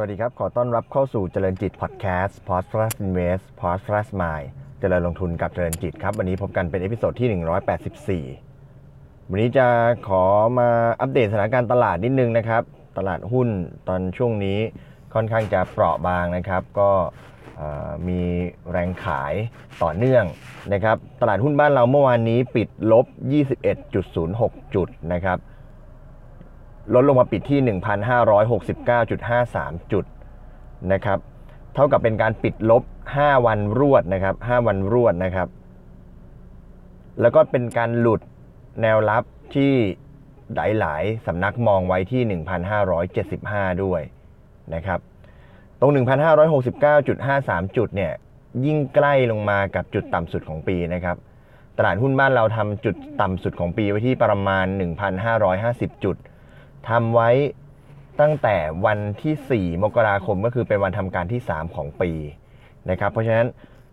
วัสดีครับ ขอต้อนรับเข้าสู่เจริญจิตพอดแคสต์ p o s t plus invest p o s t plus mind เจริญลงทุนกับเจริญจิตครับ วันนี้พบกันเป็น episode ที่ 184 วันนี้จะขอมาอัปเดตสถานการณ์ตลาดนิดนึงนะครับ ตลาดหุ้นตอนช่วงนี้ค่อนข้างจะเปราะบางนะครับ ก็มีแรงขายต่อเนื่องนะครับ ตลาดหุ้นบ้านเราเมื่อวานนี้ปิดลบ 21.06 จุดนะครับ ลดลงมาปิดที่ 1,569.53 จุดนะครับ เท่ากับเป็นการปิดลบ 5 วันรวดนะครับ 5 วันรวดนะครับ แล้วก็เป็นการหลุดแนวรับที่หลายๆสำนักมองไว้ที่ 1,575 ด้วยนะครับ ตรง 1,569.53 จุดเนี่ย ยิ่งใกล้ลงมากับจุดต่ำสุดของปีนะครับ ตลาดหุ้นบ้านเราทำจุดต่ำสุดของปีไว้ที่ประมาณ 1,550 จุด ทำไว้ตั้งแต่วันที่ 4 มกราคมก็คือเป็นวันทำการที่ 3 ของปีนะครับ เพราะฉะนั้น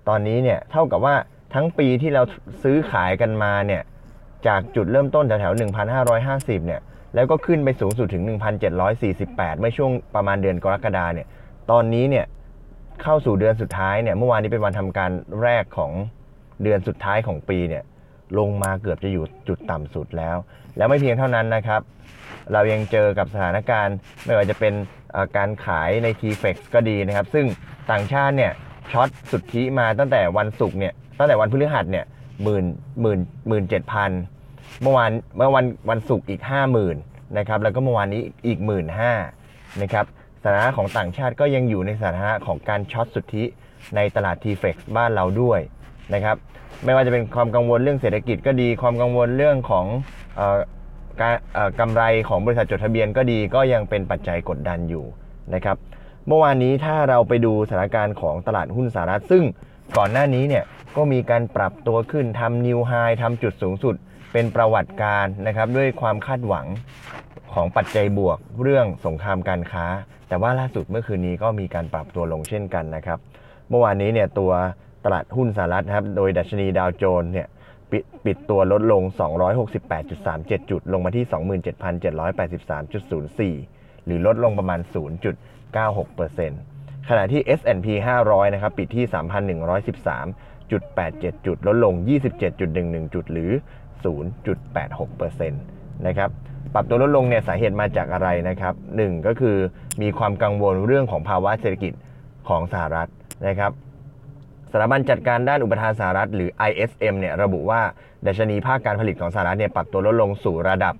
ตอนนี้เนี่ยเท่ากับว่าทั้งปีที่เราซื้อขายกันมาเนี่ยจากจุดเริ่มต้นแถวๆ1,550เนี่ยแล้วก็ขึ้นไปสูงสุดถึง 1,748 เมื่อช่วงประมาณเดือนกรกฎาเนี่ยตอนนี้เนี่ยเข้าสู่เดือนสุดท้ายเนี่ยเมื่อวานนี้เป็นวันทำการแรกของเดือนสุดท้ายของปีเนี่ยลงมาเกือบจะอยู่จุดต่ำสุดแล้ว แล้วไม่เพียงเท่านั้นนะครับ เรายังเจอกับสถานการณ์ ไม่ว่าจะเป็นการขายใน t f e x ก็ดีนะครับ ซึ่งต่างชาติเนี่ยช็อตสุทธิมาตั้งแต่วันศุกร์เนี่ยตั้งแต่วันพฤหัสเนี่ยหมื่นหมื่นหมื่นเจ็ดพันเมื่อวานเมื่อวันวันศุกร์อีกห้าหมื่นนะครับแล้วก็เมื่อวานนี้อีกหมื่นห้านะครับสถานะของต่างชาติก็ยังอยู่ในสถานะของการช็อตสุทธิในตลาด t f e x บ้านเราด้วยนะครับไม่ว่าจะเป็นความกังวลเรื่องเศรษฐกิจก็ดี ความกังวลเรื่องของ กำไรของบริษัทจดทะเบียนก็ดีก็ยังเป็นปัจจัยกดดันอยู่นะครับเมื่อวานนี้ถ้าเราไปดูสถานการณ์ของตลาดหุ้นสหรัฐ ซึ่งก่อนหน้านี้เนี่ยก็มีการปรับตัวขึ้นทำนิวไฮทำจุดสูงสุด เป็นประวัติการนะครับด้วยความคาดหวังของปัจจัยบวกเรื่องสงครามการค้า แต่ว่าล่าสุดเมื่อคืนนี้ก็มีการปรับตัวลงเช่นกันนะครับ เมื่อวานนี้เนี่ยตัวตลาดหุ้นสหรัฐครับโดยดัชนีดาวโจนส์เนี่ย ปิดปิดตัวลดลง 268.37 จุด ลงมาที่ 27,783.04 หรือลดลงประมาณ 0.96%ขณะที่ S&P 500 นะครับ ปิดที่ 3,113.87 จุด ลดลง 27.11 จุด หรือ 0.86%นะครับ ปรับตัวลดลงเนี่ยสาเหตุมาจากอะไรนะครับ 1 ก็คือมีความกังวลเรื่องของภาวะเศรษฐกิจของสหรัฐนะครับ สถาบันจัดการด้านอุปทานสหรัฐหรือ ISM เนี่ยระบุว่าดัชนีภาคการผลิตของสหรัฐเนี่ยปรับตัวลดลงสู่ระดับ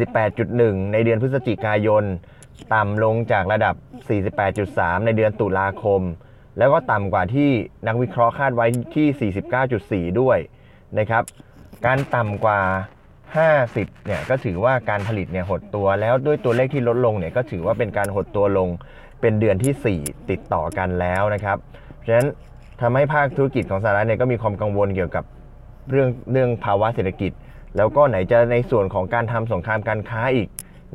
48.1 ในเดือนพฤศจิกายน ต่ำลงจากระดับ 48.3 ในเดือนตุลาคม แล้วก็ต่ำกว่าที่นักวิเคราะห์คาดไว้ที่ 49.4 ด้วยนะครับ การต่ำกว่า 50 เนี่ยก็ถือว่าการผลิตเนี่ยหดตัวแล้วด้วยตัวเลขที่ลดลงเนี่ยก็ถือว่าเป็นการหดตัวลงเป็นเดือนที่ 4 ติดต่อกันแล้วนะครับ เพราะฉะนั้น ทำให้ภาคธุรกิจของสหรัฐเนี่ยก็มีความกังวลเกี่ยวกับเรื่องเรื่องภาวะเศรษฐกิจ แล้วก็ไหนจะในส่วนของการทำสงครามการค้าอีก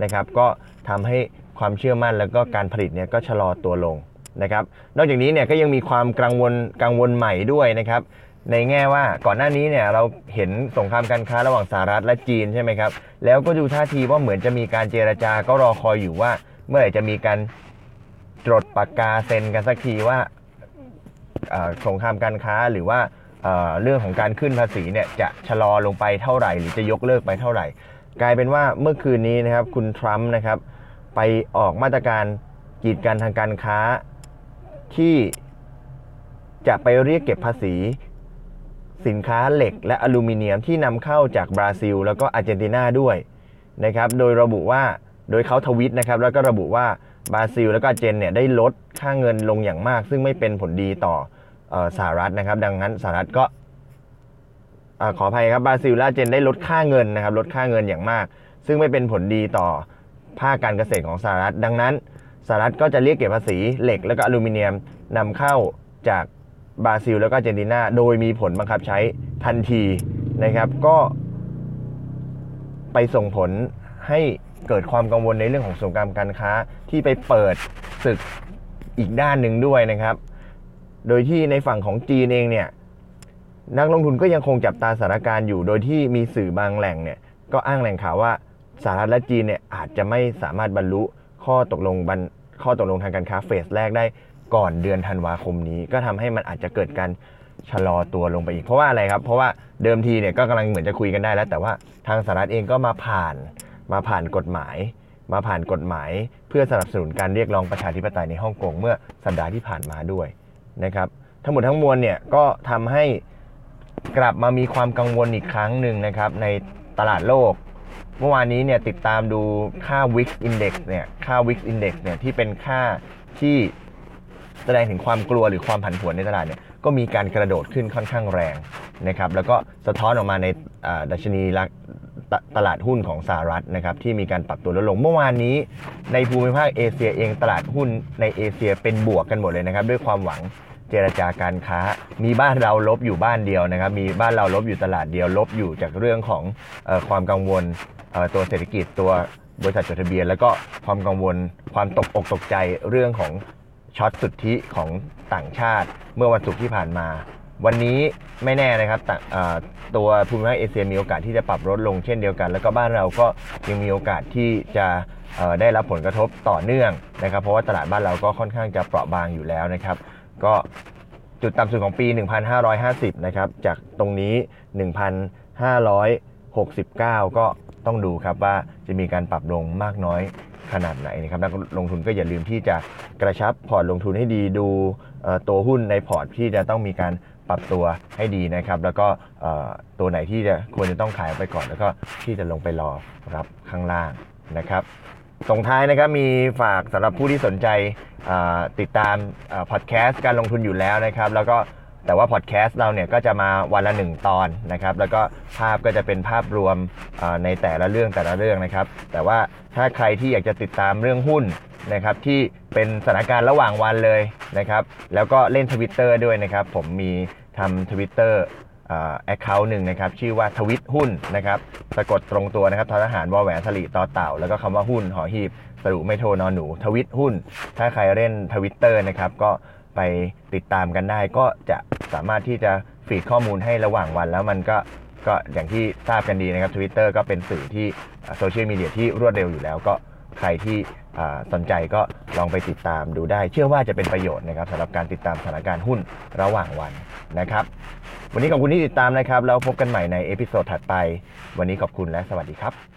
นะครับ ก็ทำให้ความเชื่อมั่นแล้วก็การผลิตเนี่ยก็ชะลอตัวลงนะครับ นอกจากนี้เนี่ยก็ยังมีความกังวลกังวลใหม่ด้วยนะครับ ในแง่ว่าก่อนหน้านี้เนี่ยเราเห็นสงครามการค้าระหว่างสหรัฐและจีนใช่ไหมครับ แล้วก็ดูท่าทีว่าเหมือนจะมีการเจรจาก็รอคอยอยู่ว่า เมื่อไหร่จะมีการจดปากกาเซ็นกันสักทีว่า สงครามการค้าหรือว่าเรื่องของการขึ้นภาษีเนี่ยจะชะลอลงไปเท่าไหร่ หรือจะยกเลิกไปเท่าไหร่ กลายเป็นว่าเมื่อคืนนี้นะครับคุณทรัมป์นะครับไปออกมาตรการกีดกันทางการค้าที่จะไปเรียกเก็บภาษีสินค้าเหล็กและอลูมิเนียมที่นำเข้าจากบราซิล แล้วก็อาร์เจนตินาด้วยนะครับ โดยระบุว่า โดยเขาทวิตนะครับ แล้วก็ระบุว่า บราซิลแล้วก็อาเจนเนี่ยได้ลดค่าเงินลงอย่างมาก ซึ่งไม่เป็นผลดีต่ออสหรัฐนะครับ ดังนั้นสหรัฐก็อขออภัยครับบราซิลและอาเจนได้ลดค่าเงินนะครับลดค่าเงินอย่างมาก ซึ่งไม่เป็นผลดีต่อภาคการเกษตรของสหรัฐ ดังนั้นสหรัฐก็จะเรียกเก็บภาษีเหล็กแล้วก็อลูมิเนียมนำเข้าจากบราซิลแล้วก็อาเจนตินาโดยมีผลบังคับใช้ทันทีนะครับก็ไปส่งผลให้ เกิดความกังวลในเรื่องของสงครามการค้าที่ไปเปิดศึกอีกด้านหนึ่งด้วยนะครับ โดยที่ในฝั่งของจีนเองเนี่ยนักลงทุนก็ยังคงจับตาสถานการณ์อยู่ โดยที่มีสื่อบางแหล่งเนี่ยก็อ้างแหล่งข่าวว่าสหรัฐและจีนเนี่ยอาจจะไม่สามารถบรรลุข้อตกลงบันข้อตกลงทางการค้าเฟสแรกได้ก่อนเดือนธันวาคมนี้ ก็ทำให้มันอาจจะเกิดการชะลอตัวลงไปอีกเพราะว่าอะไรครับ เพราะว่าเดิมทีเนี่ยก็กำลังเหมือนจะคุยกันได้แล้ว แต่ว่าทางสหรัฐเองก็มาผ่าน มาผ่านกฎหมาย มาผ่านกฎหมาย เพื่อสนับสนุนการเรียกร้องประชาธิปไตยในฮ่องกงเมื่อสัปดาห์ที่ผ่านมาด้วยนะครับทั้งหมดทั้งมวลเนี่ยก็ทำให้กลับมามีความกังวลอีกครั้งหนึ่งนะครับในตลาดโลก เมื่อวานนี้เนี่ยติดตามดูค่า Wix Index เนี่ยค่า Wix Index เนี่ยที่เป็นค่าที่แสดงถึงความกลัวหรือความผันผวนในตลาดเนี่ยก็มีการกระโดดขึ้นค่อนข้างแรงนะครับแล้วก็สะท้อนออกมาในดัชนี ตตลาดหุ้นของสหรัฐนะครับที่มีการปรับตัวลดลงเมื่อวานนี้ ในภูมิภาคเอเชียเองตลาดหุ้นในเอเชียเป็นบวกกันหมดเลยนะครับด้วยความหวังเจรจาการค้า มีบ้านเราลบอยู่บ้านเดียวนะครับ มีบ้านเราลบอยู่ตลาดเดียวลบอยู่จากเรื่องของออความกังวลตัวเศรษฐกิจตัวบริษัทจดทะเบียน แล้วก็ความกังวลความตกอกตกใจเรื่องของช็อตสุทธิของต่างชาติ เมื่อวันศุกร์ที่ผ่านมา วันนี้ไม่แน่นะครับตตัวภูมิภาคเอเชียมีโอกาสที่จะปรับลดลงเช่นเดียวกัน แล้วก็บ้านเราก็ยังมีโอกาสที่จะได้รับผลกระทบต่อเนื่องนะครับ เพราะว่าตลาดบ้านเราก็ค่อนข้างจะเปราะบางอยู่แล้วนะครับ ก็จุดต่ำสุดของปี 1,550 นะครับ จากตรงนี้ 1,569 ก็ต้องดูครับว่าจะมีการปรับลงมากน้อยขนาดไหนนะครับนักลงทุนก็อย่าลืมที่จะกระชับพอร์ตลงทุนให้ดีดูตัวหุ้นในพอร์ตที่จะต้องมีการ ปรับตัวให้ดีนะครับ แล้วก็ตัวไหนที่จะควรจะต้องขายไปก่อน แล้วก็ที่จะลงไปรอรับข้างล่างนะครับส่งท้ายนะครับมีฝากสำหรับผู้ที่สนใจติดตามพอดแคสต์การลงทุนอยู่แล้วนะครับ แล้วก็ แต่ว่าพอดแคสต์เราเนี่ยก็จะมาวันละหนึ่งตอนนะครับ แล้วก็ภาพก็จะเป็นภาพรวมในแต่ละเรื่องแต่ละเรื่องนะครับ แต่ว่าถ้าใครที่อยากจะติดตามเรื่องหุ้นนะครับที่เป็นสถานการณ์ระหว่างวันเลยนะครับ แล้วก็เล่นทวิตเตอร์ด้วยนะครับ ผมมีทำทวิตเตอร์ account หนึ่งนะครับ ชื่อว่าทวิตหุ้นนะครับ สะกดตรงตัวนะครับททหารวอแหวนสระอิตอเต่า แล้วก็คำว่าหุ้นหอหีบสระอุไม้โทนอหนู ทวิตหุ้น ถ้าใครเล่นทวิตเตอร์นะครับ ก็ ไปติดตามกันได้ ก็จะสามารถที่จะ feed ข้อมูลให้ระหว่างวัน แล้วมันก็ก็อย่างที่ทราบกันดีนะครับทวิตเตอร์ก็เป็นสื่อที่โซเชียลมีเดียที่รวดเร็วอยู่แล้วก็ใครที่สนใจก็ลองไปติดตามดูได้ เชื่อว่าจะเป็นประโยชน์นะครับสำหรับการติดตามสถานการณ์หุ้นระหว่างวันนะครับ วันนี้ขอบคุณที่ติดตามนะครับ แล้วพบกันใหม่ใน episode ถัดไป วันนี้ขอบคุณและสวัสดีครับ